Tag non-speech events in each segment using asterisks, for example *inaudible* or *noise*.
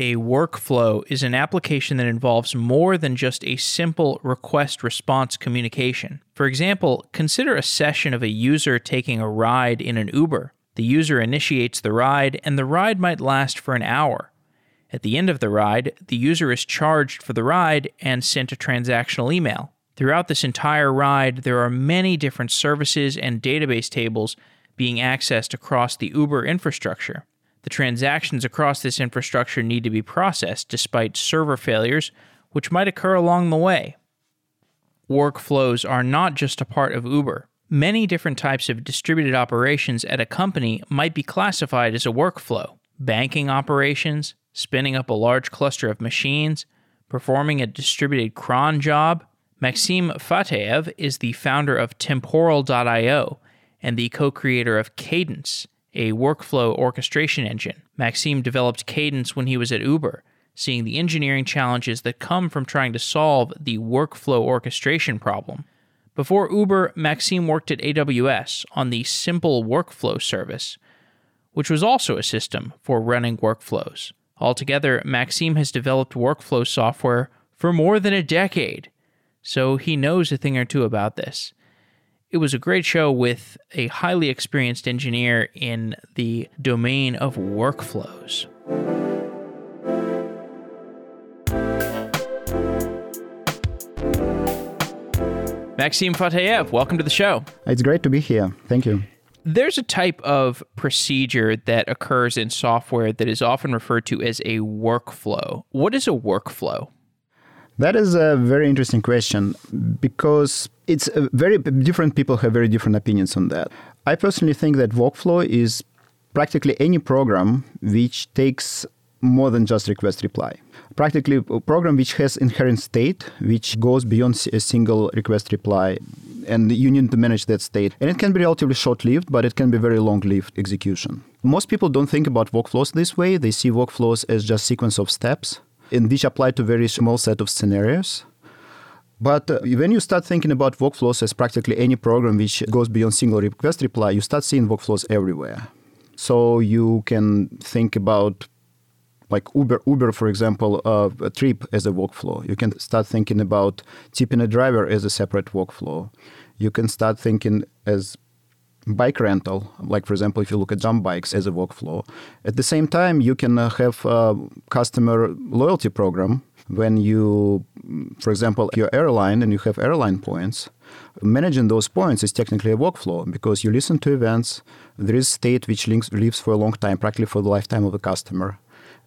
A workflow is an application that involves more than just a simple request response communication. For example, consider a session of a user taking a ride in an Uber. The user initiates the ride, and the ride might last for an hour. At the end of the ride, the user is charged for the ride and sent a transactional email. Throughout this entire ride, there are many different services and database tables being accessed across the Uber infrastructure. The transactions across this infrastructure need to be processed despite server failures, which might occur along the way. Workflows are not just a part of Uber. Many different types of distributed operations at a company might be classified as a workflow. Banking operations, spinning up a large cluster of machines, performing a distributed cron job. Maxim Fateev is the founder of Temporal.io and the co creator of Cadence, a workflow orchestration engine. Maxim developed Cadence when he was at Uber, seeing the engineering challenges that come from trying to solve the workflow orchestration problem. Before Uber, Maxim worked at AWS on the Simple Workflow service, which was also a system for running workflows. Altogether, Maxim has developed workflow software for more than a decade, so he knows a thing or two about this. It was a great show with a highly experienced engineer in the domain of workflows. Maxim Fateev, welcome to the show. It's great to be here. Thank you. There's a type of procedure that occurs in software that is often referred to as a workflow. What is a workflow? That is a very interesting question because it's very different people have very different opinions on that. I personally think that workflow is practically any program which takes more than just request reply. Practically a program which has inherent state which goes beyond a single request reply and you need to manage that state. And it can be relatively short-lived, but it can be very long-lived execution. Most people don't think about workflows this way. They see workflows as just sequence of steps in which apply to very small set of scenarios. But uh, when you start thinking about workflows as practically any program which goes beyond single request reply, you start seeing workflows everywhere. So you can think about like Uber, Uber, for example, uh, a trip as a workflow. You can start thinking about tipping a driver as a separate workflow. You can start thinking as bike rental, like for example, if you look at jump bikes as a workflow. At the same time, you can uh, have a customer loyalty program when you, for example, your airline and you have airline points. Managing those points is technically a workflow because you listen to events. There is state which links, lives for a long time, practically for the lifetime of the customer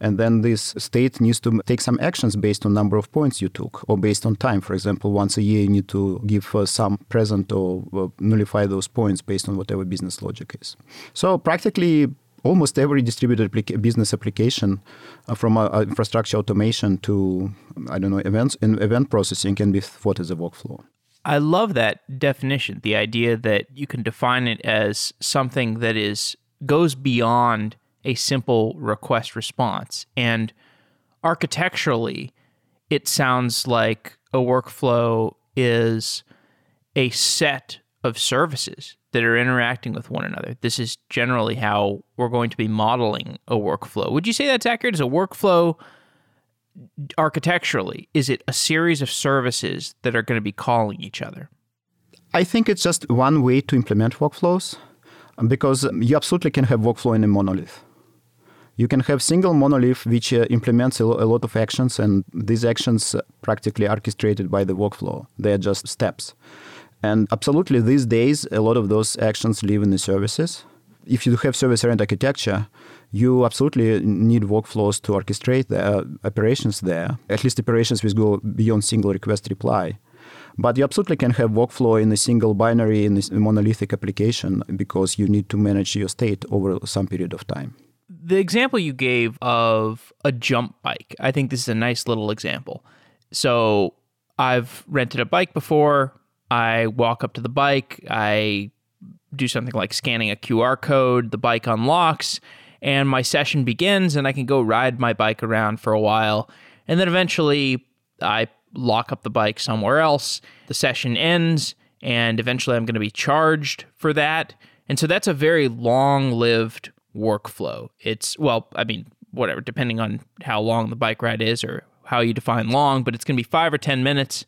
and then this state needs to take some actions based on number of points you took or based on time. For example once a year you need to give uh, some present or uh, nullify those points based on whatever business logic is. So practically almost every distributed applica- business application uh, from uh, infrastructure automation to i don't know events in event processing can be thought as a workflow. I love that definition, the idea that you can define it as something that is goes beyond a simple request response. And architecturally, it sounds like a workflow is a set of services that are interacting with one another. This is generally how we're going to be modeling a workflow. Would you say that's accurate? Is a workflow architecturally, is it a series of services that are going to be calling each other? I think it's just one way to implement workflows because you absolutely can have workflow in a monolith. You can have single monolith which uh, implements a, a, lot of actions, and these actions uh, practically orchestrated by the workflow. They are just steps. And absolutely, these days, a lot of those actions live in the services. If you have service-oriented architecture, you absolutely need workflows to orchestrate the uh, operations there, at least operations which go beyond single request reply. But you absolutely can have workflow in a single binary in a monolithic application because you need to manage your state over some period of time the example you gave of a jump bike, I think this is a nice little example. So I've rented a bike before. I walk up to the bike. I do something like scanning a QR code. The bike unlocks, and my session begins, and I can go ride my bike around for a while. And then eventually, I lock up the bike somewhere else. The session ends, and eventually, I'm going to be charged for that. And so that's a very long lived workflow. It's, well, I mean, whatever, depending on how long the bike ride is or how you define long, but it's going to be five or 10 minutes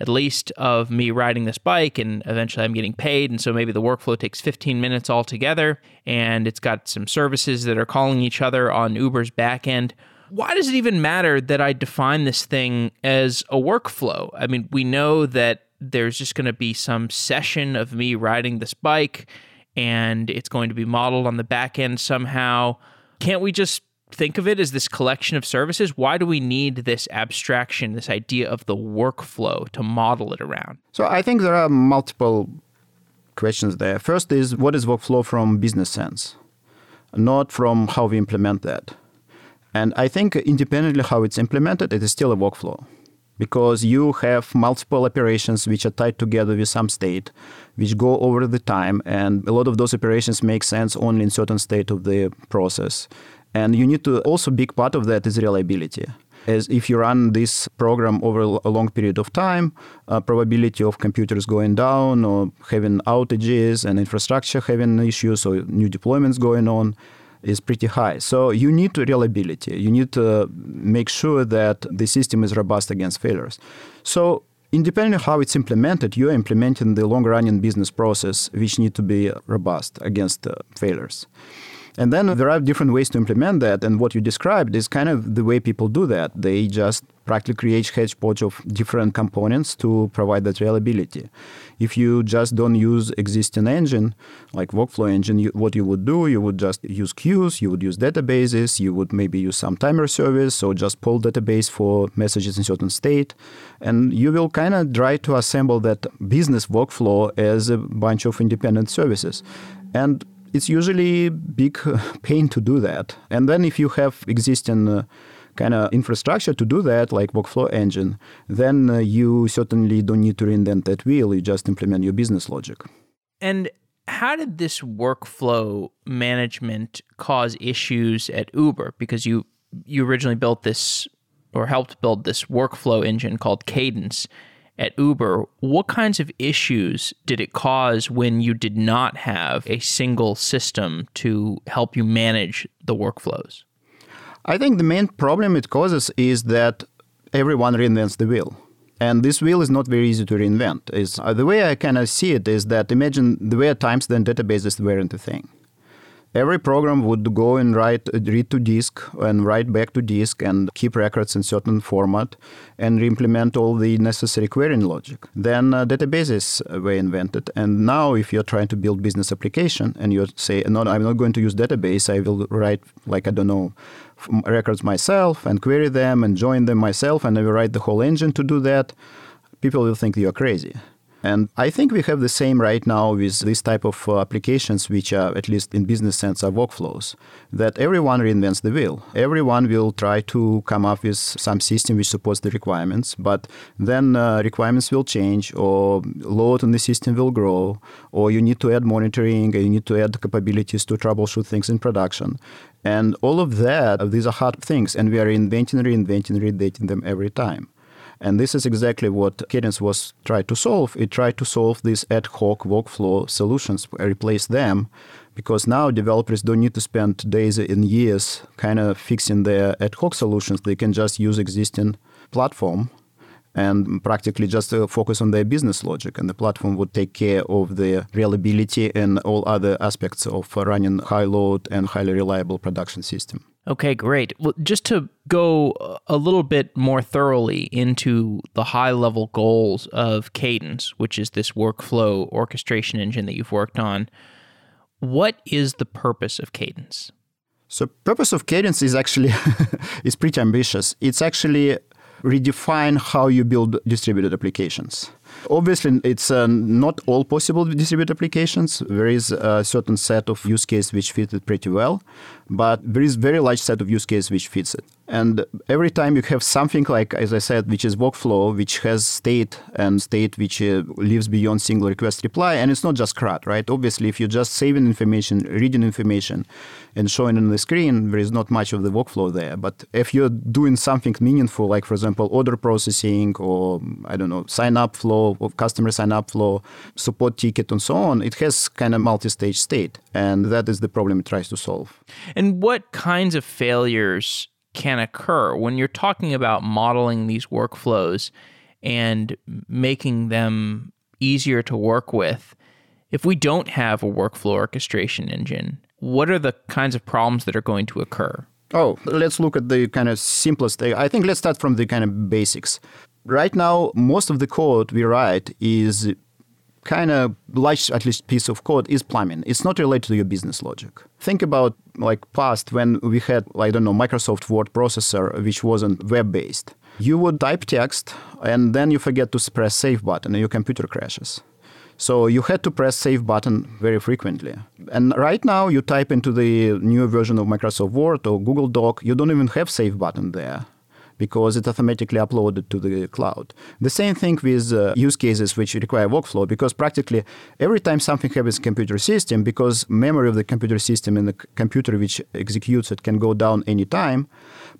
at least of me riding this bike and eventually I'm getting paid. And so maybe the workflow takes 15 minutes altogether and it's got some services that are calling each other on Uber's back end. Why does it even matter that I define this thing as a workflow? I mean, we know that there's just going to be some session of me riding this bike and it's going to be modeled on the back end somehow. Can't we just think of it as this collection of services? Why do we need this abstraction, this idea of the workflow to model it around? So I think there are multiple questions there. First is what is workflow from business sense, not from how we implement that. And I think independently how it's implemented, it is still a workflow because you have multiple operations which are tied together with some state, which go over the time, and a lot of those operations make sense only in certain state of the process. And you need to also big part of that is reliability. As if you run this program over a long period of time, uh, probability of computers going down or having outages and infrastructure having issues or new deployments going on is pretty high. So you need reliability. You need to make sure that the system is robust against failures. So independently how it's implemented, you're implementing the long-running business process which need to be robust against uh, failures. And then there are different ways to implement that. And what you described is kind of the way people do that. They just practically create hodgepodge of different components to provide that reliability. If you just don't use existing engine, like workflow engine, you, what you would do, you would just use queues, you would use databases, you would maybe use some timer service, or just pull database for messages in certain state. And you will kind of try to assemble that business workflow as a bunch of independent services. And it's usually big *laughs* pain to do that. And then if you have existing uh, kind of infrastructure to do that, like workflow engine, then uh, you certainly don't need to reinvent that wheel. You just implement your business logic. And how did this workflow management cause issues at Uber? Because you you originally built this or helped build this workflow engine called Cadence at Uber, what kinds of issues did it cause when you did not have a single system to help you manage the workflows? I think the main problem it causes is that everyone reinvents the wheel. And this wheel is not very easy to reinvent. Is uh, the way I kind of see it is that imagine the at times then databases weren't a thing every program would go and write read to disk and write back to disk and keep records in certain format and implement all the necessary querying logic. Then uh, databases were invented. And now if you're trying to build business application and you say no i'm not going to use database i will write like i don't know records myself and query them and join them myself and i will write the whole engine to do that people will think you're crazy and I think we have the same right now with this type of uh, applications, which are, at least in business sense, are workflows, that everyone reinvents the wheel. Everyone will try to come up with some system which supports the requirements, but then uh, requirements will change or load on the system will grow, or you need to add monitoring, or you need to add capabilities to troubleshoot things in production. And all of that, these are hard things, and we are inventing, reinventing, redating them every time. And this is exactly what Cadence was trying to solve. It tried to solve these ad hoc workflow solutions, replace them, because now developers don't need to spend days and years kind of fixing their ad hoc solutions. They can just use existing platform and practically just uh, focus on their business logic. And the platform would take care of the reliability and all other aspects of running high load and highly reliable production system. Okay, great. Well, just to go a little bit more thoroughly into the high level goals of Cadence, which is this workflow orchestration engine that you've worked on, what is the purpose of Cadence? So, purpose of Cadence is actually *laughs* is pretty ambitious. It's actually redefine how you build distributed applications. Obviously, it's uh, not all possible distributed applications. There is a certain set of use case which fit it pretty well, but there is very large set of use case which fits it. And every time you have something like, as I said, which is workflow, which has state and state which uh, lives beyond single request reply, and it's not just CRUD, right? Obviously, if you're just saving information, reading information, and showing on the screen, there is not much of the workflow there. But if you're doing something meaningful, like, for example, order processing or, I don't know, sign up flow flow, customer sign up flow, support ticket, and so on, it has kind of multi stage state. And that is the problem it tries to solve. And what kinds of failures can occur when you're talking about modeling these workflows and making them easier to work with? If we don't have a workflow orchestration engine, what are the kinds of problems that are going to occur? Oh, let's look at the kind of simplest thing. I think let's start from the kind of basics. Right now, most of the code we write is kind of large, at least piece of code is plumbing. It's not related to your business logic. Think about like past when we had, I don't know, Microsoft Word processor, which wasn't web-based. You would type text and then you forget to press save button and your computer crashes. So you had to press save button very frequently. And right now you type into the new version of Microsoft Word or Google Doc, you don't even have save button there because it's automatically uploaded to the cloud. The same thing with uh, use cases which require workflow because practically every time something happens in computer system, because memory of the computer system and the computer which executes it can go down anytime,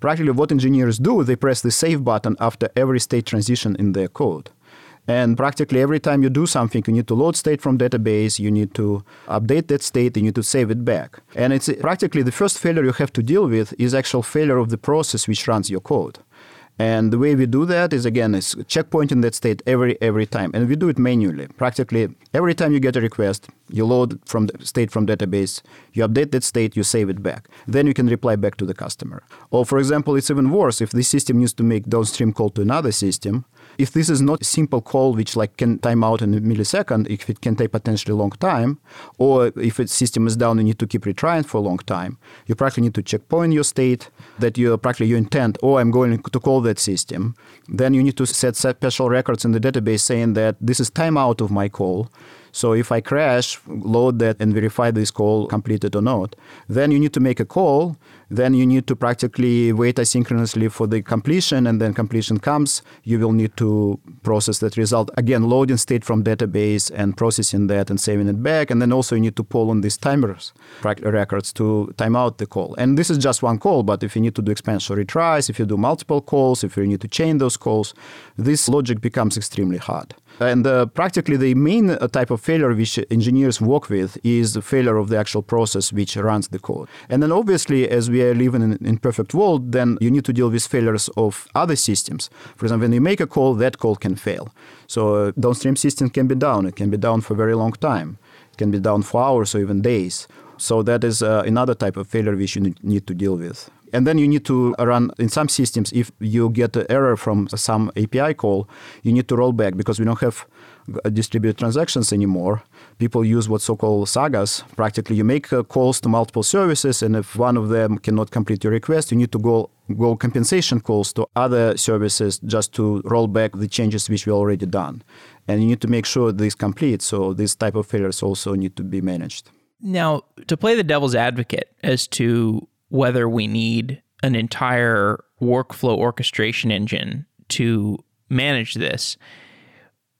practically what engineers do, they press the save button after every state transition in their code. And practically every time you do something, you need to load state from database, you need to update that state, you need to save it back. And it's uh, practically the first failure you have to deal with is actual failure of the process which runs your code. And the way we do that is again is checkpointing that state every every time, and we do it manually. Practically every time you get a request, you load from the state from database, you update that state, you save it back. Then you can reply back to the customer. Or for example, it's even worse if the system needs to make downstream call to another system. If this is not a simple call which like can time out in a millisecond, if it can take potentially long time, or if the system is down, you need to keep retrying for a long time, you practically need to checkpoint your state that you practically your intent, oh, I'm going to call that system. Then you need to set special records in the database saying that this is timeout of my call. So if I crash, load that and verify this call completed or not. Then you need to make a call. Then you need to practically wait asynchronously for the completion, and then completion comes. You will need to process that result again, loading state from database and processing that and saving it back. And then also you need to pull on these timers records to time out the call. And this is just one call, but if you need to do expansion retries, if you do multiple calls, if you need to chain those calls, this logic becomes extremely hard. And uh, practically the main uh, type of failure which engineers work with is the failure of the actual process which runs the code. And then obviously, as we are living in an imperfect world, then you need to deal with failures of other systems. For example, when you make a call, that call can fail. So uh, downstream system can be down. It can be down for a very long time. It can be down for hours or even days. So that is uh, another type of failure which you need to deal with. And then you need to run in some systems, if you get an error from some API call, you need to roll back because we don't have distributed transactions anymore. People use what's so-called sagas. Practically, you make uh, calls to multiple services, and if one of them cannot complete your request, you need to go go compensation calls to other services just to roll back the changes which we already done. And you need to make sure this complete. So this type of failures also need to be managed. Now, to play the devil's advocate as to whether we need an entire workflow orchestration engine to manage this,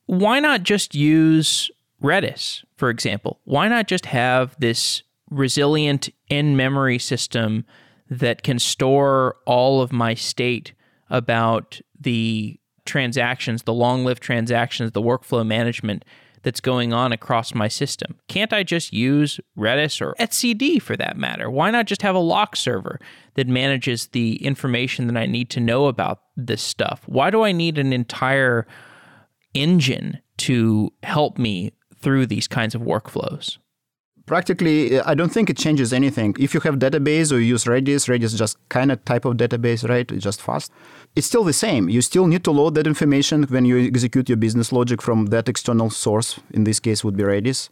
why not just use Redis, for example? Why not just have this resilient in memory system that can store all of my state about the transactions, the long lived transactions, the workflow management that's going on across my system? Can't I just use Redis or etcd for that matter? Why not just have a lock server that manages the information that I need to know about this stuff? Why do I need an entire engine to help me through these kinds of workflows? Practically uh, i don't think it changes anything. If you have database or you use redis redis is just kind of type of database right? It's just fast. It's still the same. You still need to load that information when you execute your business logic from that external source. In this case would be redis.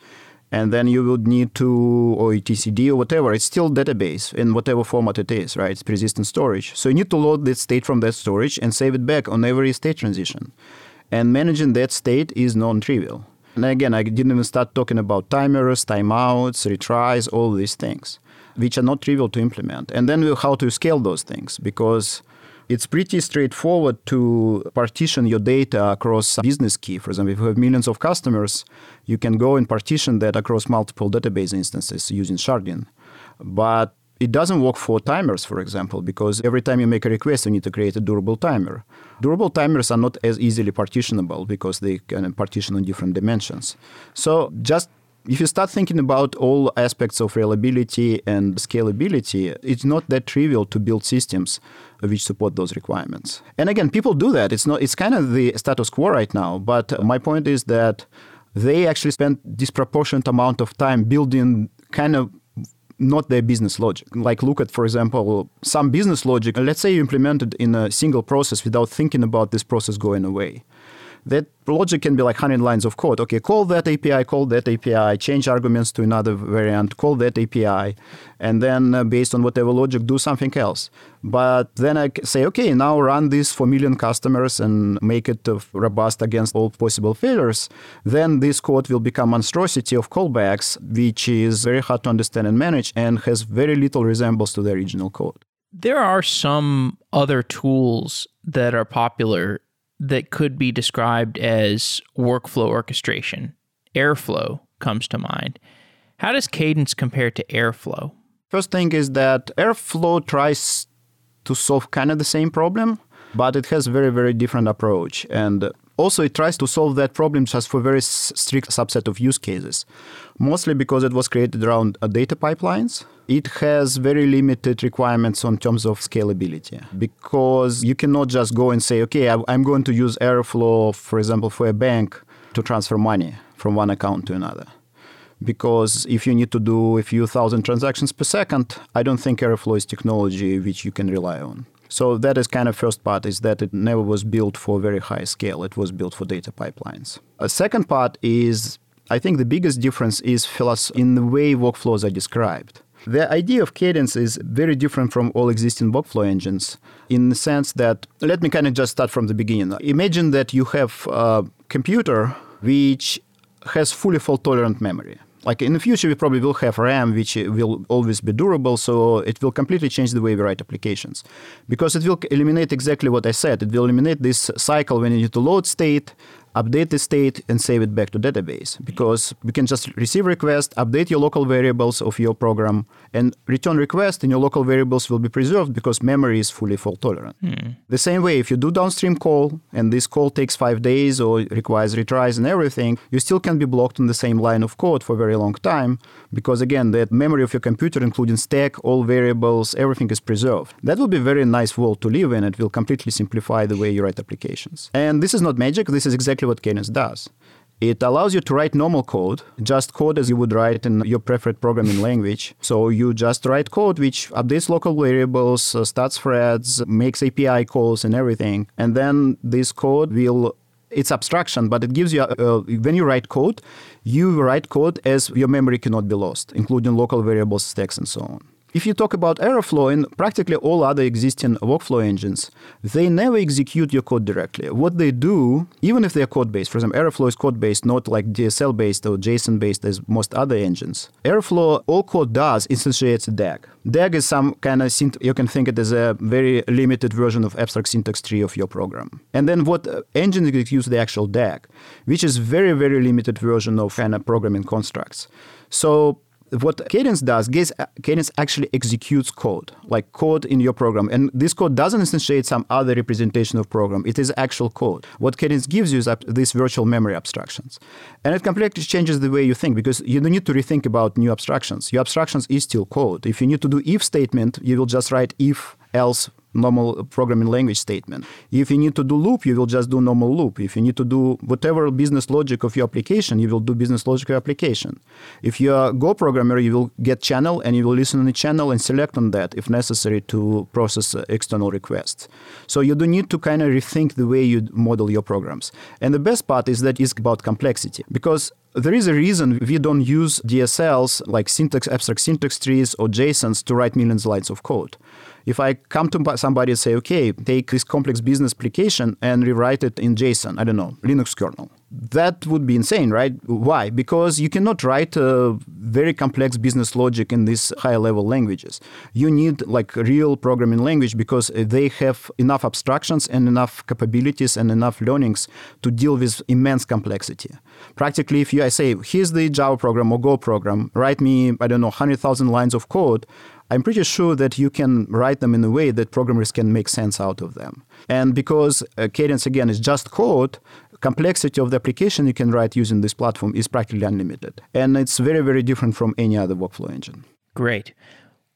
And then you would need to or etcd or whatever. It's still database in whatever format it is right? It's persistent storage. So you need to load that state from that storage and save it back on every state transition. And managing that state is non-trivial and again, I didn't even start talking about timers, timeouts, retries, all these things, which are not trivial to implement. And then how to scale those things because it's pretty straightforward to partition your data across business key. For example, if you have millions of customers, you can go and partition that across multiple database instances using sharding. But it doesn't work for timers, for example, because every time you make a request, you need to create a durable timer. Durable timers are not as easily partitionable because they can partition on different dimensions. So just if you start thinking about all aspects of reliability and scalability, it's not that trivial to build systems which support those requirements. And again, people do that. It's not. It's kind of the status quo right now. But my point is that they actually spend disproportionate amount of time building kind of not their business logic. Like look at, for example, some business logic. Let's say you implement it in a single process without thinking about this process going away that logic can be like 100 lines of code. Okay, call that API, call that API, change arguments to another variant, call that API, and then uh, based on whatever logic, do something else. But then I say, okay, now run this for million customers and make it uh, robust against all possible failures. Then this code will become monstrosity of callbacks, which is very hard to understand and manage and has very little resemblance to the original code. There are some other tools that are popular that could be described as workflow orchestration. Airflow comes to mind. How does Cadence compare to Airflow? First thing is that Airflow tries to solve kind of the same problem, but it has very, very different approach. And also, it tries to solve that problem just for very strict subset of use cases, mostly because it was created around uh, data pipelines. It has very limited requirements on terms of scalability because you cannot just go and say, okay, I'm going to use Airflow, for example, for a bank to transfer money from one account to another. Because if you need to do a few thousand transactions per second, I don't think Airflow is technology which you can rely on. So that is kind of first part is that it never was built for very high scale. It was built for data pipelines. A second part is I think the biggest difference is in the way workflows are described. The idea of cadence is very different from all existing workflow engines in the sense that, let me kind of just start from the beginning. Imagine that you have a computer which has fully fault tolerant memory like in the future we probably will have ram which will always be durable so it will completely change the way we write applications. Because it will eliminate exactly what i said. It will eliminate this cycle when you need to load state update the state and save it back to database because we can just receive request, update your local variables of your program, and return request, and your local variables will be preserved because memory is fully fault tolerant. Mm. The same way, if you do downstream call and this call takes five days or requires retries and everything, you still can be blocked on the same line of code for a very long time because again, that memory of your computer, including stack, all variables, everything is preserved. That will be a very nice world to live in. It will completely simplify the way you write applications. And this is not magic. This is exactly exactly what Cadence does. It allows you to write normal code, just code as you would write in your preferred programming *laughs* language. So you just write code which updates local variables, uh, starts threads, makes API calls and everything. And then this code will it's abstraction, but it gives you, uh, when you write code, you write code as your memory cannot be lost, including local variables, stacks, and so on. If you talk about Airflow and practically all other existing workflow engines, they never execute your code directly. What they do, even if they're code based, for example, Airflow is code based, not like DSL based or JSON based as most other engines. Airflow, all code does instantiates a DAG. DAG is some kind of, you can think it as a very limited version of abstract syntax tree of your program. And then what uh, engine executes the actual DAG, which is very, very limited version of kind of programming constructs. So what Cadence does, uh, Cadence actually executes code, like code in your program. And this code doesn't instantiate some other representation of program. It is actual code. What Cadence gives you is these virtual memory abstractions. And it completely changes the way you think because you don't need to rethink about new abstractions. Your abstractions is still code. If you need to do if statement, you will just write if else normal programming language statement. If you need to do loop, you will just do normal loop. If you need to do whatever business logic of your application, you will do business logic of application. If you are a Go programmer, you will get channel and you will listen on the channel and select on that if necessary to process uh, external requests. So you do need to kind of rethink the way you model your programs. And the best part is that it's about complexity because there is a reason we don't use DSLs like syntax abstract syntax trees or JSONs to write millions of lines of code. If I come to somebody and say, okay, take this complex business application and rewrite it in JSON, I don't know, Linux kernel, that would be insane, right? Why? Because you cannot write a very complex business logic in these high level languages. You need like real programming language because they have enough abstractions and enough capabilities and enough learnings to deal with immense complexity. Practically, if you I say, here's the Java program or Go program, write me, I don't know, 100,000 lines of code, I'm pretty sure that you can write them in a way that programmers can make sense out of them. And because uh, Cadence, again, is just code, complexity of the application you can write using this platform is practically unlimited. And it's very, very different from any other workflow engine. Great.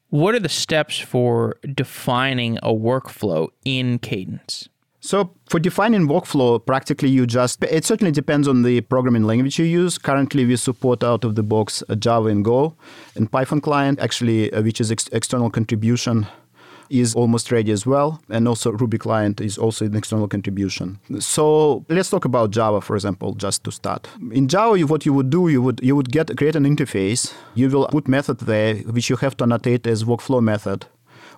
What are the steps for defining a workflow in Cadence? So for defining workflow, practically you just, it certainly depends on the programming language you use. Currently, we support out of the box Java and Go and Python client, actually, uh, which is ex- external contribution is almost ready as well. And also Ruby client is also an external contribution. So let's talk about Java, for example, just to start. In Java, what you would do, you would you would get create an interface. You will put method there, which you have to annotate as workflow method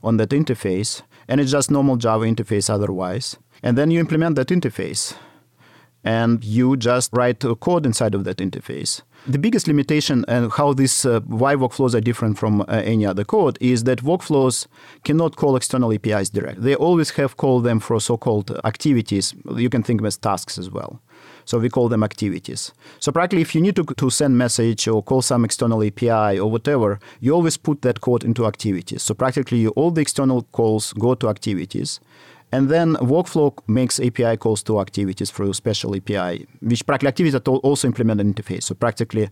on that interface. And it's just normal Java interface otherwise. And then you implement that interface. And you just write code inside of that interface. The biggest limitation and how this uh, why workflows are different from uh, any other code is that workflows cannot call external APIs direct. They always have called them for so-called activities. You can think of as tasks as well. So we call them activities. So practically, if you need to, to send message or call some external API or whatever, you always put that code into activities. So practically, all the external calls go to activities. And then workflow makes API calls to activities through special API, which practically activities also implement an interface. So practically,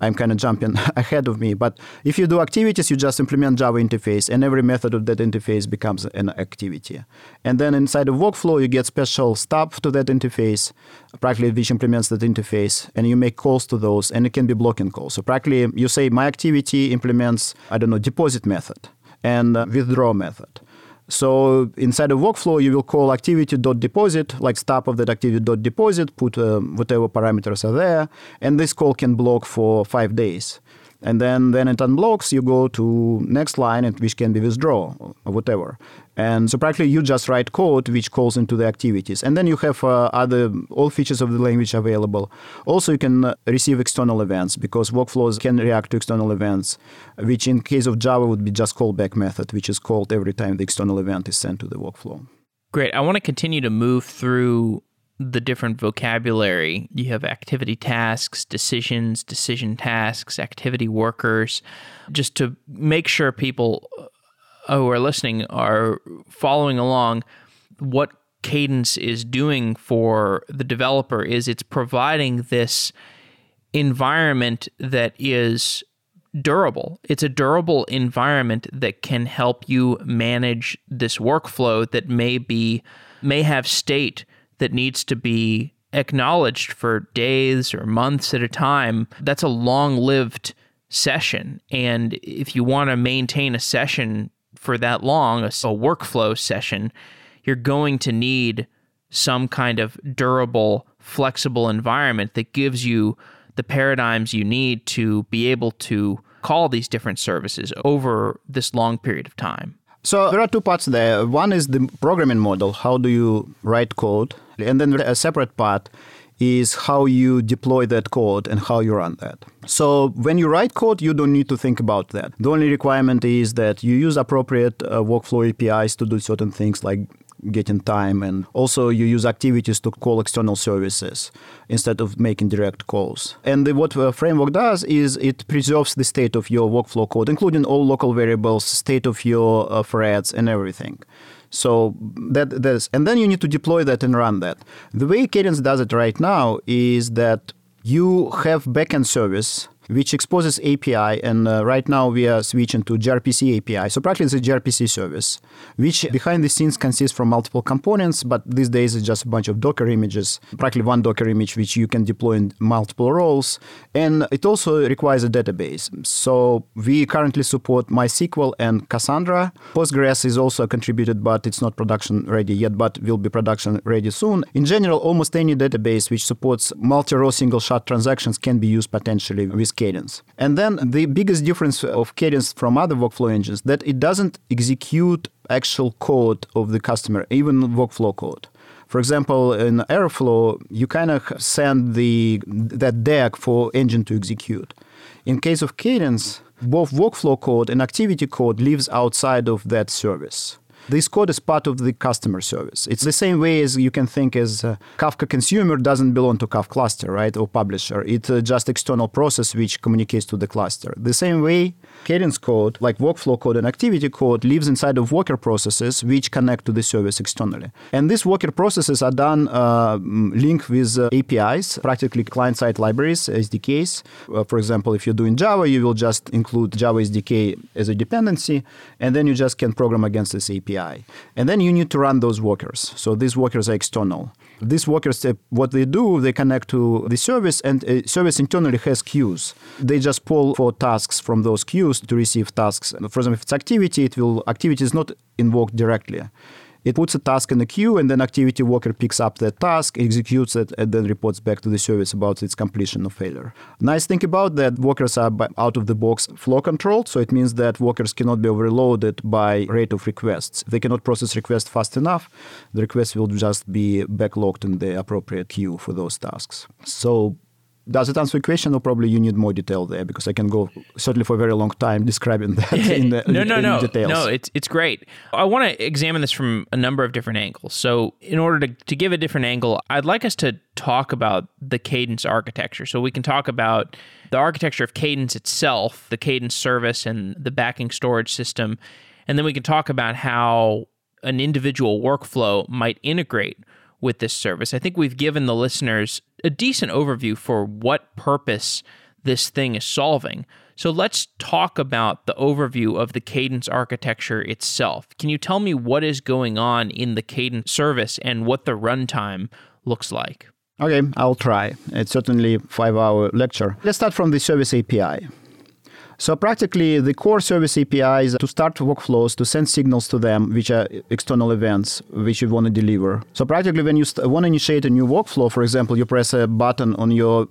I'm kind of jumping *laughs* ahead of me. But if you do activities, you just implement Java interface, and every method of that interface becomes an activity. And then inside of workflow, you get special stuff to that interface, practically which implements that interface, and you make calls to those, and it can be blocking calls. So practically, you say my activity implements, I don't know, deposit method and uh, withdraw method. So inside of workflow, you will call activity.deposit, like stop of that activity.deposit, put uh, whatever parameters are there, and this call can block for five days. And then when it unblocks you go to next line and which can be withdraw or whatever and so practically you just write code which calls into the activities and then you have uh, other all features of the language available also you can uh, receive external events because workflows can react to external events which in case of java would be just callback method which is called every time the external event is sent to the workflow Great. I want to continue to move through the different vocabulary. You have activity tasks, decisions, decision tasks, activity workers, just to make sure people who are listening are following along. What Cadence is doing for the developer is it's providing this environment that is durable. It's a durable environment that can help you manage this workflow that may be may have state that needs to be acknowledged for days or months at a time, that's a long lived session. And if you want to maintain a session for that long, a, a, workflow session, you're going to need some kind of durable, flexible environment that gives you the paradigms you need to be able to call these different services over this long period of time. So there are two parts there. One is the programming model. How do you write code? And then a separate part is how you deploy that code and how you run that. So when you write code, you don't need to think about that. The only requirement is that you use appropriate uh, workflow APIs to do certain things like getting time and also you use activities to call external services instead of making direct calls and the, what a framework does is it preserves the state of your workflow code including all local variables state of your uh, threads and everything so that that's and then you need to deploy that and run that. The way cadence does it right now is that you have backend service which exposes API. And uh, right now we are switching to gRPC API. So practically it's a gRPC service, which behind the scenes consists from multiple components, but these days it's just a bunch of Docker images, practically one Docker image which you can deploy in multiple roles. And it also requires a database. So we currently support MySQL and Cassandra. Postgres is also contributed, but it's not production ready yet, but will be production ready soon. In general, almost any database which supports multi-row single-shard transactions can be used potentially with Cadence. And then the biggest difference of Cadence from other workflow engines that it doesn't execute actual code of the customer, even workflow code. For example, in Airflow, you kind of send the that DAG for engine to execute. In case of Cadence, both workflow code and activity code lives outside of that service. This code is part of the customer service. It's the same way as you can think as Kafka consumer doesn't belong to Kafka cluster, right, or publisher. It's uh, just external process which communicates to the cluster. The same way, Cadence code, like workflow code and activity code, lives inside of worker processes which connect to the service externally. And these worker processes are done uh, linked with uh, APIs, practically client-side libraries, SDKs. Uh, for example, if you're doing Java, you will just include Java SDK as a dependency, and then you just can program against this API. And then you need to run those workers. So these workers are external. These workers, what they do, they connect to the service, and a uh, service internally has queues. They just pull for tasks from those queues to receive tasks. For example, if it's activity, it will activity is not invoked directly. It puts a task in a queue, and then activity worker picks up that task, executes it, and then reports back to the service about its completion or failure. Nice thing about that, workers are out of the box flow controlled, so it means that workers cannot be overloaded by rate of requests. If they cannot process requests fast enough, the request will just be backlogged in the appropriate queue for those tasks. So does it answer your question, or probably you need more detail there? Because I can go certainly for a very long time describing that *laughs* in the details. no, no, in no, details. no. It's it's great. I want to examine this from a number of different angles. So, in order to to give a different angle, I'd like us to talk about the Cadence architecture. So we can talk about the architecture of Cadence itself, the Cadence service, and the backing storage system, and then we can talk about how an individual workflow might integrate with this service. I think we've given the listeners a decent overview for what purpose this thing is solving. So let's talk about the overview of the Cadence architecture itself. Can you tell me what is going on in the Cadence service and what the runtime looks like? Okay, I'll try. It's certainly five hour lecture. Let's start from the service API. So practically, the core service API is to start workflows, to send signals to them, which are external events which you want to deliver. So practically, when you st- want to initiate a new workflow, for example, you press a button on your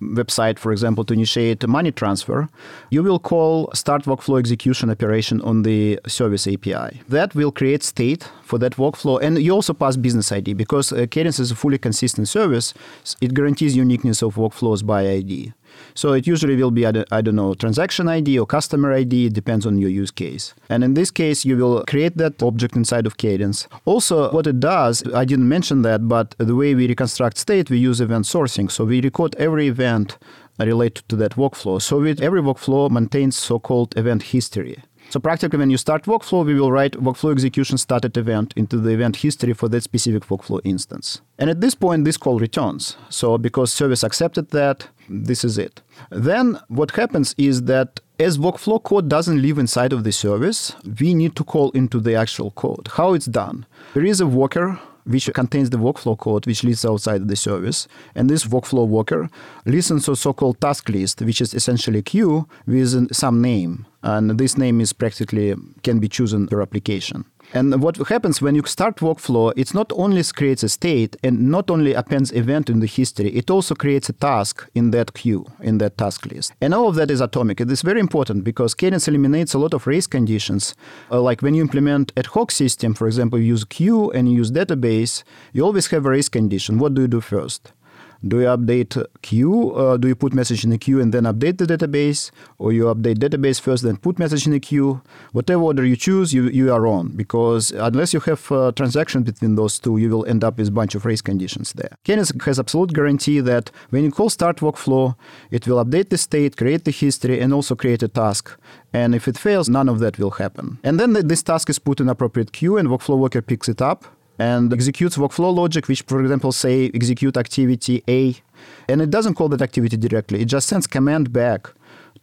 website, for example, to initiate a money transfer, you will call start workflow execution operation on the service API. That will create state for that workflow, and you also pass business ID because uh, Cadence is a fully consistent service. It guarantees uniqueness of workflows by ID. So it usually will be, I don't know, transaction ID or customer ID. It depends on your use case. And in this case, you will create that object inside of Cadence. Also, what it does, I didn't mention that, but the way we reconstruct state, we use event sourcing. So we record every event related to that workflow. So with every workflow maintains so-called event history. So practically, when you start workflow, we will write workflow execution started event into the event history for that specific workflow instance. And at this point, this call returns. So because service accepted that, this is it. Then what happens is that as workflow code doesn't live inside of the service, we need to call into the actual code. How it's done? There is a worker which contains the workflow code which lives outside the service. And this workflow worker listens to a so-called task list, which is essentially a queue with some name. And this name is practically can be chosen per application. And what happens when you start workflow, it's not only creates a state and not only appends event in the history, it also creates a task in that queue, in that task list. And all of that is atomic. It is very important because Cadence eliminates a lot of race conditions. Uh, like when you implement ad hoc system, for example, you use queue and you use database, you always have a race condition. What do you do first? Do you update queue? Uh, do you put message in the queue and then update the database? Or you update database first, then put message in the queue? Whatever order you choose, you, you are on. Because unless you have a transaction between those two, you will end up with a bunch of race conditions there. Cadence has absolute guarantee that when you call start workflow, it will update the state, create the history, and also create a task. And if it fails, none of that will happen. And then the, this task is put in appropriate queue, and workflow worker picks it up and executes workflow logic, which, for example, say execute activity A, and it doesn't call that activity directly. It just sends command back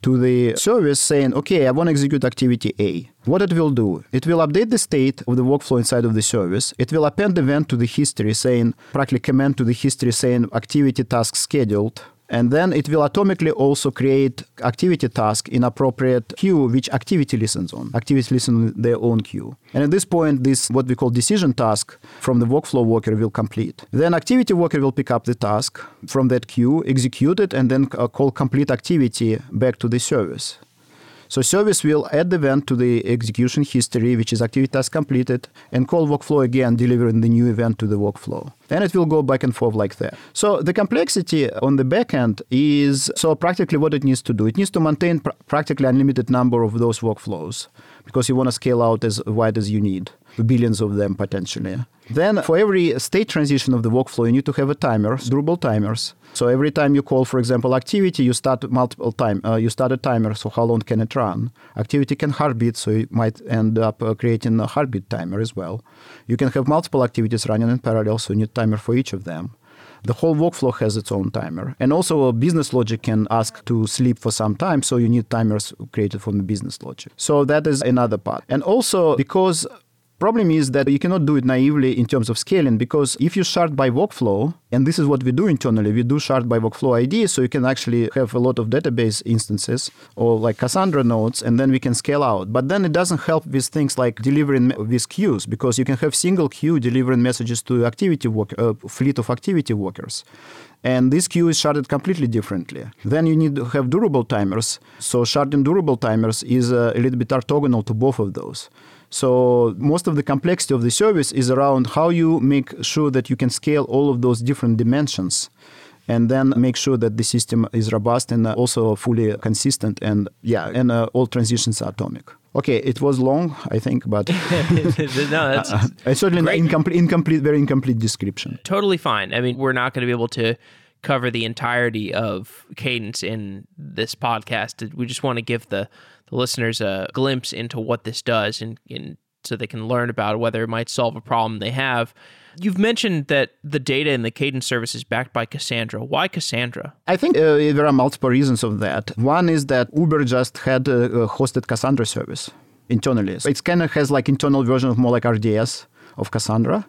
to the service saying, okay, I want to execute activity A. What it will do, it will update the state of the workflow inside of the service. It will append event to the history saying, practically command to the history saying activity task scheduled. And then it will atomically also create activity task in appropriate queue which activity listens on. Activity listens on their own queue. And at this point, this what we call decision task from the workflow worker will complete. Then activity worker will pick up the task from that queue, execute it, and then uh, call complete activity back to the service. So service will add the event to the execution history, which is activity task completed, and call workflow again, delivering the new event to the workflow. And it will go back and forth like that. So the complexity on the backend is so practically what it needs to do. It needs to maintain pr- practically unlimited number of those workflows because you want to scale out as wide as you need, billions of them potentially. Then for every state transition of the workflow, you need to have a timer, durable timers. So every time you call, for example, activity, you start multiple time. Uh, you start a timer. So how long can it run? Activity can heartbeat, so you might end up uh, creating a heartbeat timer as well. You can have multiple activities running in parallel, so you need timer for each of them. The whole workflow has its own timer. And also, a business logic can ask to sleep for some time, so you need timers created from the business logic. So that is another part. And also, because problem is that you cannot do it naively in terms of scaling because if you shard by workflow, and this is what we do internally, we do shard by workflow ID, so you can actually have a lot of database instances or like Cassandra nodes, and then we can scale out. But then it doesn't help with things like delivering with queues because you can have single queue delivering messages to activity work, uh, fleet of activity workers. And this queue is sharded completely differently. Then you need to have durable timers. So sharding durable timers is uh, a little bit orthogonal to both of those. So most of the complexity of the service is around how you make sure that you can scale all of those different dimensions and then make sure that the system is robust and also fully consistent and yeah and uh, all transitions are atomic. Okay it was long i think but *laughs* no *laughs* that's uh, certainly great. incomplete incomplete very incomplete description. Totally fine. I mean we're not going to be able to cover the entirety of cadence in this podcast. We just want to give the the listeners a glimpse into what this does and, and so they can learn about whether it might solve a problem they have. You've mentioned that the data in the Cadence service is backed by Cassandra. Why Cassandra? I think uh, there are multiple reasons of that. One is that Uber just had a, a hosted Cassandra service internally. So it kind of has like internal version of more like RDS of Cassandra.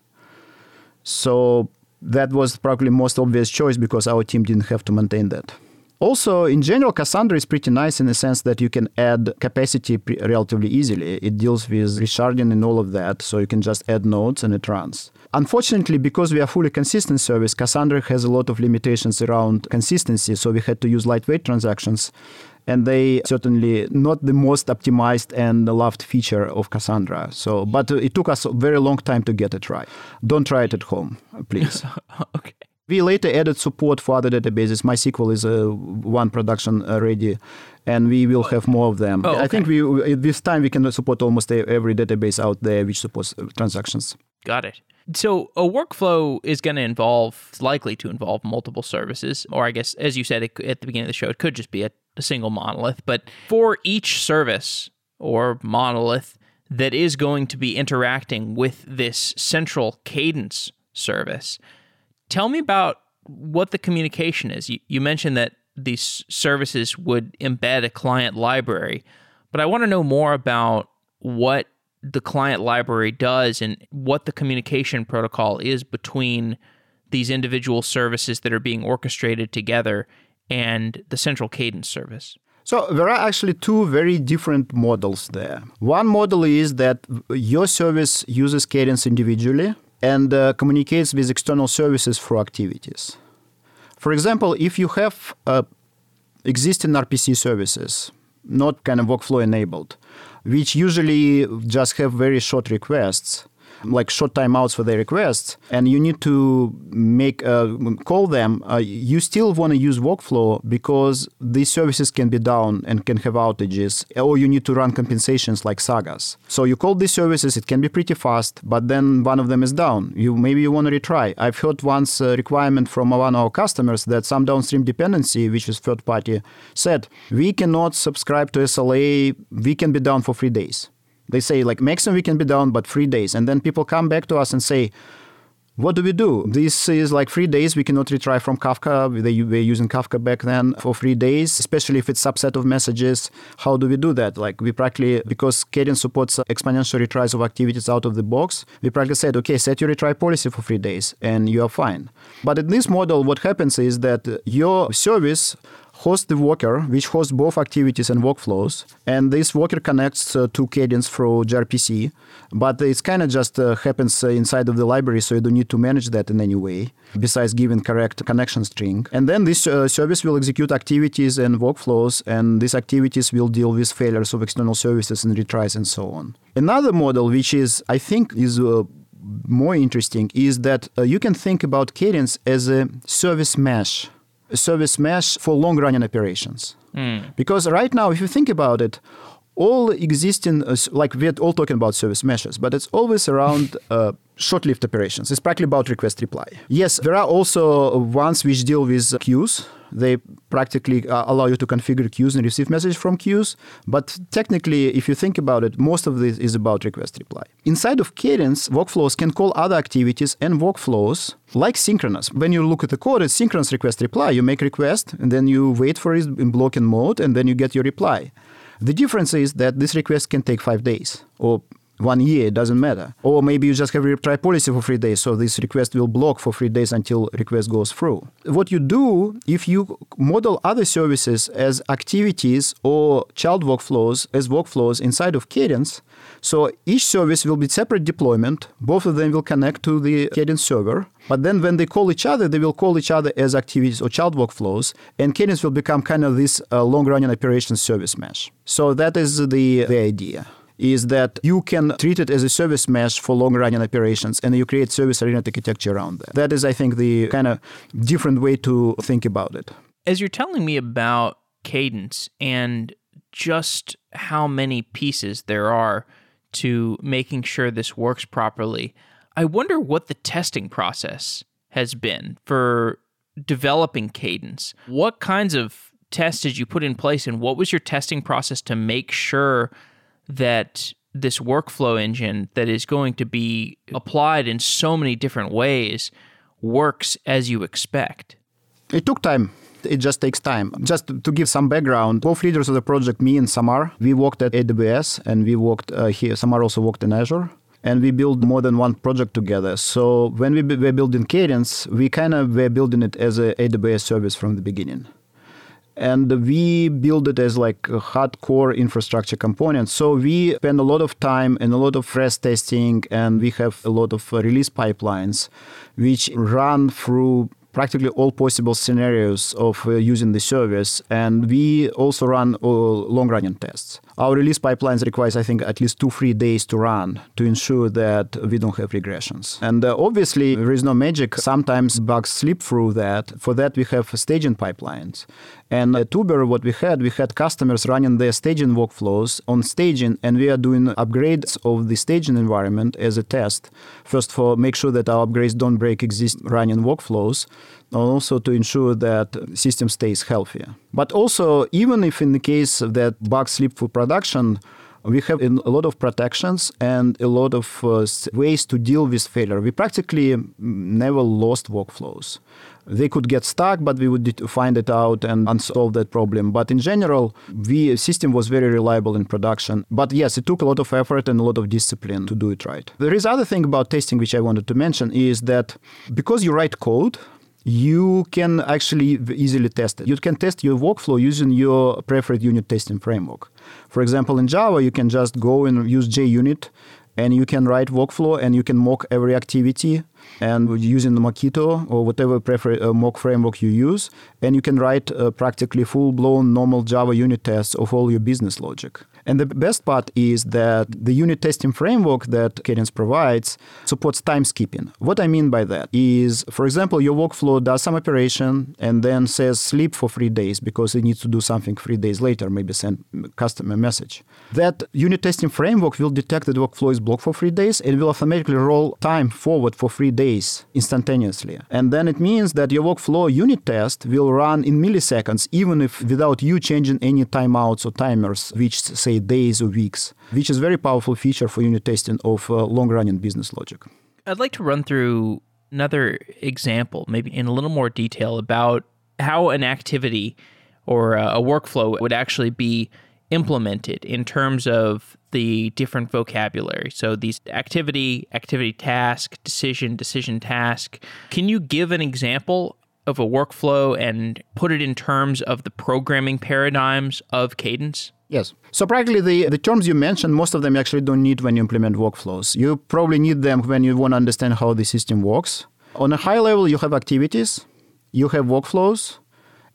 So that was probably most obvious choice because our team didn't have to maintain that. Also, in general, Cassandra is pretty nice in the sense that you can add capacity pre- relatively easily. It deals with resharding and all of that, so you can just add nodes and it runs. Unfortunately, because we are fully consistent service, Cassandra has a lot of limitations around consistency, so we had to use lightweight transactions and they certainly not the most optimized and loved feature of Cassandra. So, but it took us a very long time to get it right. Don't try it at home, please. *laughs* okay. We later added support for other databases. MySQL is uh, one production already, and we will have more of them. Oh, okay. I think we this time we can support almost every database out there which supports uh, transactions. Got it. So a workflow is going to involve, it's likely to involve multiple services, or I guess, as you said it, at the beginning of the show, it could just be a, a single monolith. But for each service or monolith that is going to be interacting with this central cadence service, Tell me about what the communication is. You, you mentioned that these services would embed a client library, but I want to know more about what the client library does and what the communication protocol is between these individual services that are being orchestrated together and the central cadence service. So there are actually two very different models there. One model is that your service uses cadence individually and uh, communicates with external services through activities. For example, if you have uh, existing RPC services, not kind of workflow enabled, which usually just have very short requests, like short timeouts for their requests, and you need to make uh, call them, uh, you still want to use workflow because these services can be down and can have outages, or you need to run compensations like sagas. So you call these services, it can be pretty fast, but then one of them is down. You maybe you want to retry. I've heard once a requirement from one of our customers that some downstream dependency, which is third party, said we cannot subscribe to SLA. We can be down for three days. They say like maximum we can be down, but three days. And then people come back to us and say, What do we do? This is like three days. We cannot retry from Kafka. They were using Kafka back then for three days, especially if it's subset of messages. How do we do that? Like we practically, because Cadence supports exponential retries of activities out of the box, we practically said, okay, set your retry policy for three days and you are fine. But in this model, what happens is that your service host the worker, which hosts both activities and workflows. And this worker connects uh, to Cadence through gRPC, but it's kind of just uh, happens uh, inside of the library, so you don't need to manage that in any way, besides giving correct connection string. And then this uh, service will execute activities and workflows, and these activities will deal with failures of external services and retries and so on. Another model, which is, I think, is uh, more interesting is that uh, you can think about Cadence as a service mesh service mesh for long running operations. Mm. Because right now, if you think about it, all existing, uh, like we're all talking about service meshes, but it's always around uh, short lived operations. It's practically about request reply. Yes, there are also ones which deal with queues they practically uh, allow you to configure queues and receive messages from queues. But technically, if you think about it, most of this is about request reply. Inside of Cadence, workflows can call other activities and workflows like synchronous. When you look at the code, it's synchronous request reply. You make request and then you wait for it in blocking mode and then you get your reply. The difference is that this request can take five days or one year, it doesn't matter. Or maybe you just have a retry policy for three days, so this request will block for three days until request goes through. What you do if you model other services as activities or child workflows as workflows inside of Cadence, so each service will be separate deployment. Both of them will connect to the Cadence server. But then when they call each other, they will call each other as activities or child workflows. And Cadence will become kind of this uh, long-running operations service mesh. So that is the, the idea is that you can treat it as a service mesh for long running operations and you create service oriented architecture around that. That is, I think, the kind of different way to think about it. As you're telling me about cadence and just how many pieces there are to making sure this works properly, I wonder what the testing process has been for developing cadence. What kinds of tests did you put in place, and what was your testing process to make sure that this workflow engine that is going to be applied in so many different ways works as you expect? It took time. It just takes time. Just to give some background, both leaders of the project, me and Samar, we worked at AWS and we worked uh, here. Samar also worked in Azure and we built more than one project together. So when we were building Cadence, we kind of were building it as an AWS service from the beginning and we build it as like a hardcore infrastructure component. So we spend a lot of time and a lot of rest testing, and we have a lot of release pipelines which run through practically all possible scenarios of uh, using the service. And we also run uh, long running tests. Our release pipelines requires, I think, at least two, three days to run to ensure that we don't have regressions. And uh, obviously, there is no magic. Sometimes bugs slip through that. For that, we have staging pipelines. And at Uber, what we had, we had customers running their staging workflows on staging, and we are doing upgrades of the staging environment as a test. First, for make sure that our upgrades don't break existing running workflows, also to ensure that system stays healthier. But also, even if in the case that bugs slip through production, we have a lot of protections and a lot of uh, ways to deal with failure. We practically never lost workflows. They could get stuck, but we would find it out and unsolve that problem. But in general, the system was very reliable in production. But yes, it took a lot of effort and a lot of discipline to do it right. There is other thing about testing which I wanted to mention is that because you write code, you can actually easily test it. You can test your workflow using your preferred unit testing framework. For example, in Java, you can just go and use JUnit and you can write workflow and you can mock every activity and using the Mockito or whatever prefer, uh, mock framework you use and you can write uh, practically full-blown normal java unit tests of all your business logic and the best part is that the unit testing framework that Cadence provides supports time skipping. What I mean by that is, for example, your workflow does some operation and then says sleep for three days because it needs to do something three days later, maybe send customer message. That unit testing framework will detect that workflow is blocked for three days and will automatically roll time forward for three days instantaneously. And then it means that your workflow unit test will run in milliseconds, even if without you changing any timeouts or timers, which say days or weeks, which is a very powerful feature for unit testing of uh, long running business logic. I'd like to run through another example, maybe in a little more detail, about how an activity or a workflow would actually be implemented in terms of the different vocabulary. So these activity, activity task, decision, decision task. Can you give an example of a workflow and put it in terms of the programming paradigms of Cadence? Yes. So practically the, the terms you mentioned, most of them actually don't need when you implement workflows. You probably need them when you want to understand how the system works. On a high level, you have activities, you have workflows,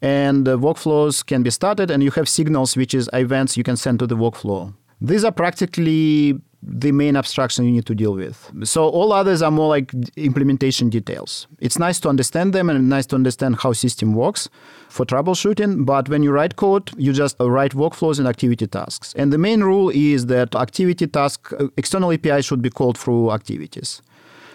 and the workflows can be started, and you have signals, which is events you can send to the workflow. These are practically the main abstraction you need to deal with. So all others are more like implementation details. It's nice to understand them and nice to understand how system works for troubleshooting, but when you write code, you just write workflows and activity tasks. And the main rule is that activity task uh, external API should be called through activities.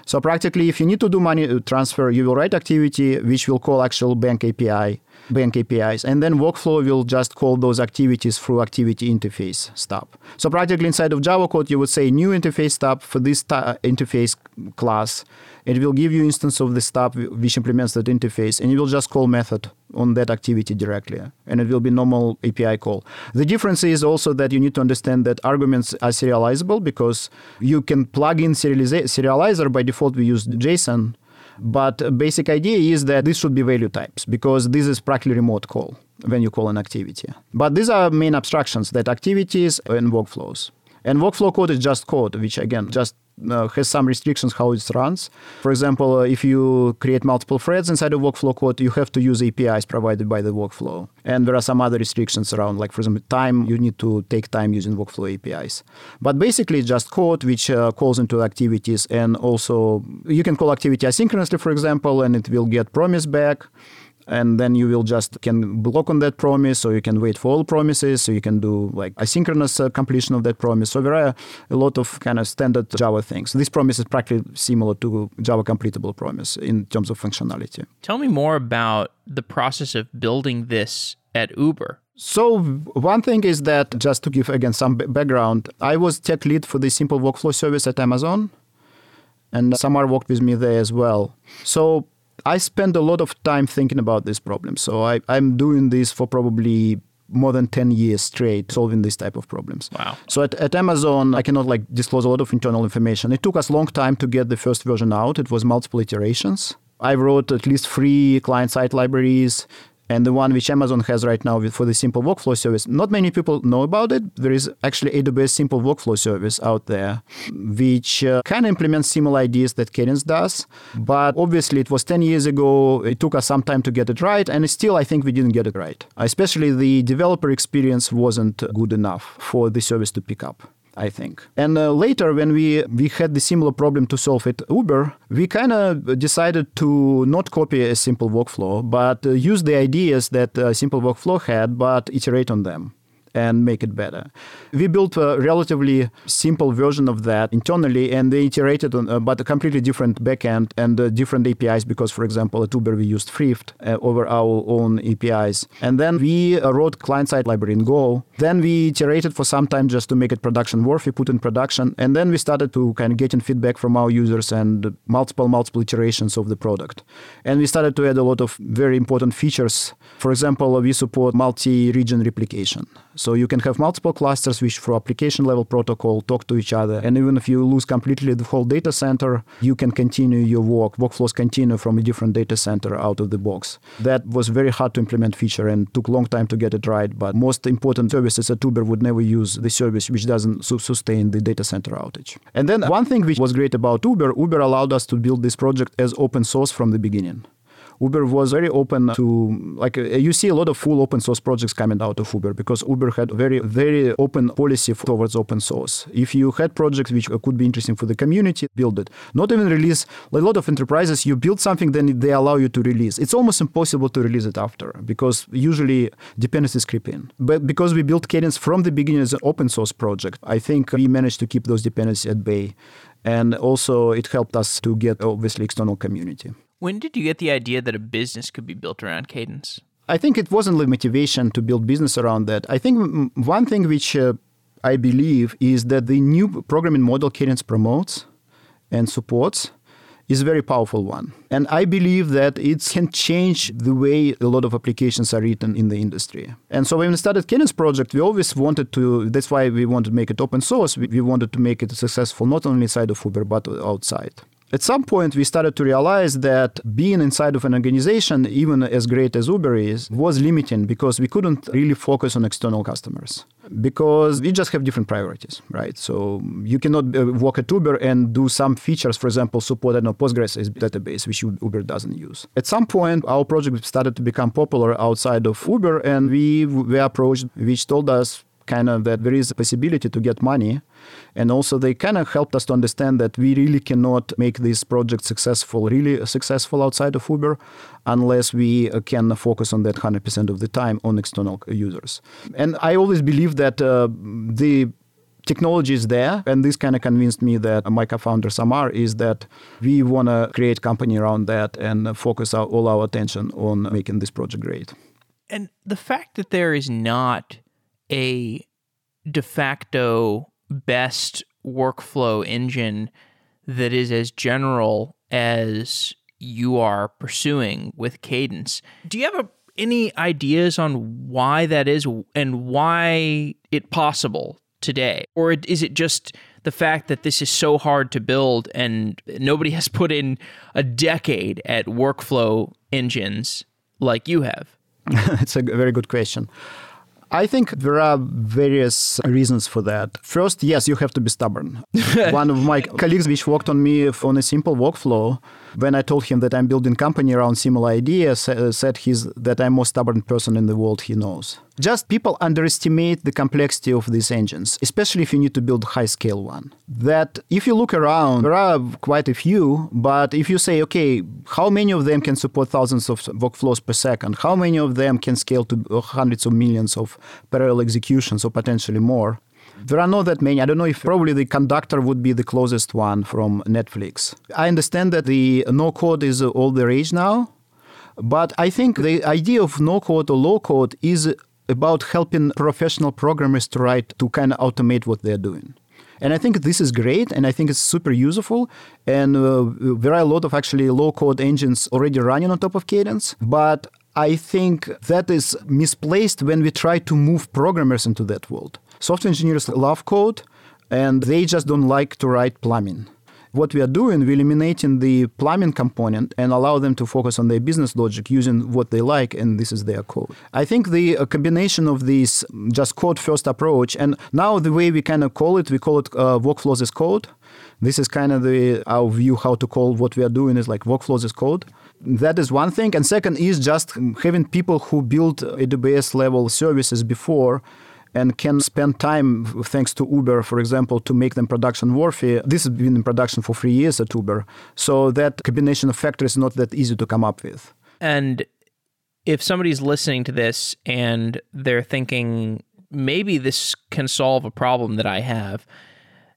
So practically if you need to do money uh, transfer, you will write activity which will call actual bank API bank APIs. And then workflow will just call those activities through activity interface stub. So practically inside of Java code, you would say new interface stub for this ta- uh, interface class. It will give you instance of the stub which implements that interface, and you will just call method on that activity directly, and it will be normal API call. The difference is also that you need to understand that arguments are serializable because you can plug in serializer. By default, we use JSON, but basic idea is that this should be value types because this is practically remote call when you call an activity. But these are main abstractions that activities and workflows. And workflow code is just code, which again just uh, has some restrictions how it runs. For example, uh, if you create multiple threads inside a workflow code, you have to use APIs provided by the workflow. And there are some other restrictions around, like for example, time. You need to take time using workflow APIs. But basically, just code which uh, calls into activities, and also you can call activity asynchronously, for example, and it will get promise back and then you will just can block on that promise or you can wait for all promises so you can do like asynchronous uh, completion of that promise. So there are a lot of kind of standard java things. This promise is practically similar to java completable promise in terms of functionality. Tell me more about the process of building this at uber. So one thing is that just to give again some background i was tech lead for the simple workflow service at amazon and Samar worked with me there as well. So I spend a lot of time thinking about this problem. So I, I'm doing this for probably more than 10 years straight solving this type of problems. Wow. So at, at Amazon, I cannot like disclose a lot of internal information. It took us a long time to get the first version out. It was multiple iterations. I wrote at least three client-side libraries and the one which Amazon has right now for the simple workflow service. Not many people know about it. There is actually AWS simple workflow service out there, which uh, kind of implements similar ideas that Cadence does. But obviously, it was 10 years ago. It took us some time to get it right, and still, I think we didn't get it right. Especially the developer experience wasn't good enough for the service to pick up. I think. And uh, later, when we we had the similar problem to solve at Uber, we kind of decided to not copy a simple workflow, but uh, use the ideas that a simple workflow had, but iterate on them and make it better. We built a relatively simple version of that internally, and they iterated on, uh, but a completely different backend and uh, different APIs. Because, for example, at Uber we used Thrift uh, over our own APIs, and then we uh, wrote client-side library in Go. Then we iterated for some time just to make it production worthy, put in production, and then we started to kind of getting feedback from our users and multiple multiple iterations of the product, and we started to add a lot of very important features. For example, we support multi-region replication. So you can have multiple clusters which for application level protocol talk to each other. And even if you lose completely the whole data center, you can continue your work. Workflows continue from a different data center out of the box. That was very hard to implement feature and took long time to get it right. But most important services at Uber would never use the service which doesn't su- sustain the data center outage. And then one thing which was great about Uber, Uber allowed us to build this project as open source from the beginning. Uber was very open to like uh, you see a lot of full open source projects coming out of Uber because Uber had a very very open policy towards open source. If you had projects which could be interesting for the community, build it. Not even release. A lot of enterprises, you build something, then they allow you to release. It's almost impossible to release it after because usually dependencies creep in. But because we built Cadence from the beginning as an open source project, I think we managed to keep those dependencies at bay. And also, it helped us to get obviously external community. When did you get the idea that a business could be built around Cadence? I think it wasn't the motivation to build business around that. I think one thing which uh, I believe is that the new programming model Cadence promotes and supports is a very powerful one. And I believe that it can change the way a lot of applications are written in the industry. And so when we started Cadence project, we always wanted to, that's why we wanted to make it open source. We, we wanted to make it successful not only inside of Uber, but outside. At some point, we started to realize that being inside of an organization, even as great as Uber is, was limiting because we couldn't really focus on external customers because we just have different priorities, right? So you cannot uh, work at Uber and do some features, for example, support an Postgres database, which Uber doesn't use. At some point, our project started to become popular outside of Uber, and we were approached, which told us kind of that there is a possibility to get money. And also they kind of helped us to understand that we really cannot make this project successful, really successful outside of Uber, unless we uh, can focus on that 100% of the time on external users. And I always believe that uh, the technology is there and this kind of convinced me that my co-founder samar is that we want to create company around that and focus our, all our attention on making this project great and the fact that there is not a de facto best workflow engine that is as general as you are pursuing with Cadence. Do you have a, any ideas on why that is and why it possible today? Or is it just the fact that this is so hard to build and nobody has put in a decade at workflow engines like you have? *laughs* it's a very good question. I think there are various reasons for that. First, yes, you have to be stubborn. *laughs* One of my colleagues, which worked on me on a simple workflow, when I told him that I'm building company around similar ideas, uh, said he's that I'm most stubborn person in the world he knows. Just people underestimate the complexity of these engines, especially if you need to build high scale one. That if you look around, there are quite a few, but if you say, okay, how many of them can support thousands of workflows per second? How many of them can scale to hundreds of millions of parallel executions or potentially more? There are not that many. I don't know if probably the conductor would be the closest one from Netflix. I understand that the no code is all the rage now, but I think the idea of no code or low code is about helping professional programmers to write to kind of automate what they're doing. And I think this is great, and I think it's super useful. And uh, there are a lot of actually low code engines already running on top of Cadence. But I think that is misplaced when we try to move programmers into that world. Software engineers love code and they just don't like to write plumbing. What we are doing, we're eliminating the plumbing component and allow them to focus on their business logic using what they like, and this is their code. I think the combination of this just code first approach, and now the way we kind of call it, we call it uh, workflows as code. This is kind of the our view how to call what we are doing is like workflows as code. That is one thing, and second is just having people who built AWS level services before and can spend time, thanks to Uber, for example, to make them production worthy. This has been in production for three years at Uber. So that combination of factors is not that easy to come up with. And if somebody's listening to this and they're thinking, maybe this can solve a problem that I have,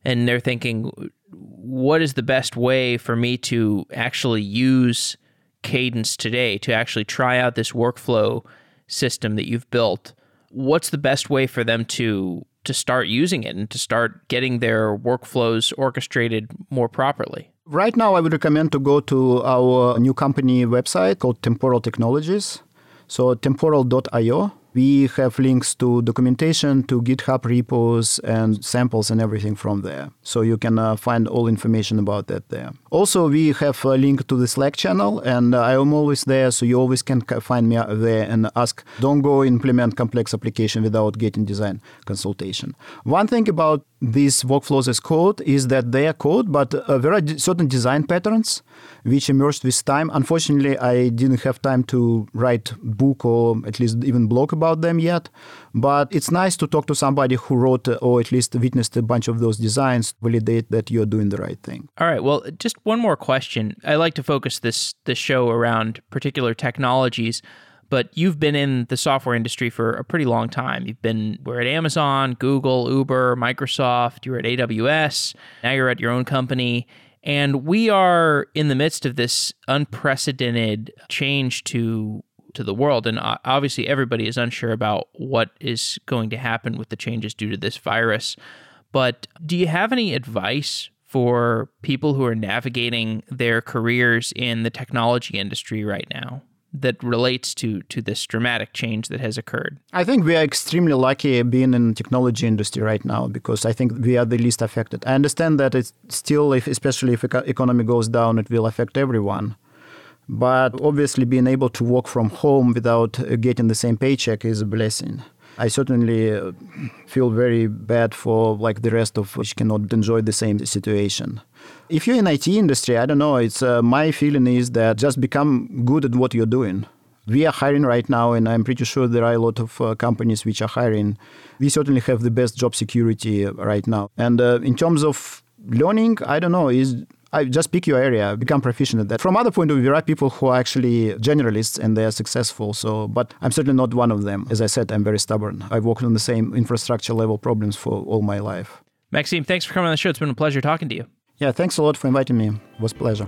and they're thinking, what is the best way for me to actually use Cadence today, to actually try out this workflow system that you've built? What's the best way for them to to start using it and to start getting their workflows orchestrated more properly? Right now, I would recommend to go to our new company website called Temporal Technologies. So temporal.io we have links to documentation, to GitHub repos, and samples and everything from there. So you can uh, find all information about that there. Also, we have a link to the Slack channel, and uh, I am always there, so you always can find me there and ask. Don't go implement complex application without getting design consultation. One thing about these workflows as code is that they are code, but uh, there are certain design patterns which emerged with time. Unfortunately, I didn't have time to write book or at least even blog about them yet. But it's nice to talk to somebody who wrote uh, or at least witnessed a bunch of those designs, validate that you're doing the right thing. All right. Well, just one more question. I like to focus this this show around particular technologies but you've been in the software industry for a pretty long time. You've been we're at Amazon, Google, Uber, Microsoft, you're at AWS, now you're at your own company. And we are in the midst of this unprecedented change to to the world and obviously everybody is unsure about what is going to happen with the changes due to this virus. But do you have any advice for people who are navigating their careers in the technology industry right now that relates to to this dramatic change that has occurred? I think we are extremely lucky being in the technology industry right now because I think we are the least affected. I understand that it's still, if, especially if economy goes down, it will affect everyone. But obviously, being able to work from home without uh, getting the same paycheck is a blessing. I certainly uh, feel very bad for like the rest of which cannot enjoy the same situation. If you're in IT industry, I don't know. It's uh, my feeling is that just become good at what you're doing. We are hiring right now, and I'm pretty sure there are a lot of uh, companies which are hiring. We certainly have the best job security uh, right now. And uh, in terms of learning, I don't know. Is I just pick your area, become proficient at that. From other point of view, there are people who are actually generalists and they are successful. So, but I'm certainly not one of them. As I said, I'm very stubborn. I've worked on the same infrastructure level problems for all my life. Maxim, thanks for coming on the show. It's been a pleasure talking to you. Yeah, thanks a lot for inviting me. It was a pleasure.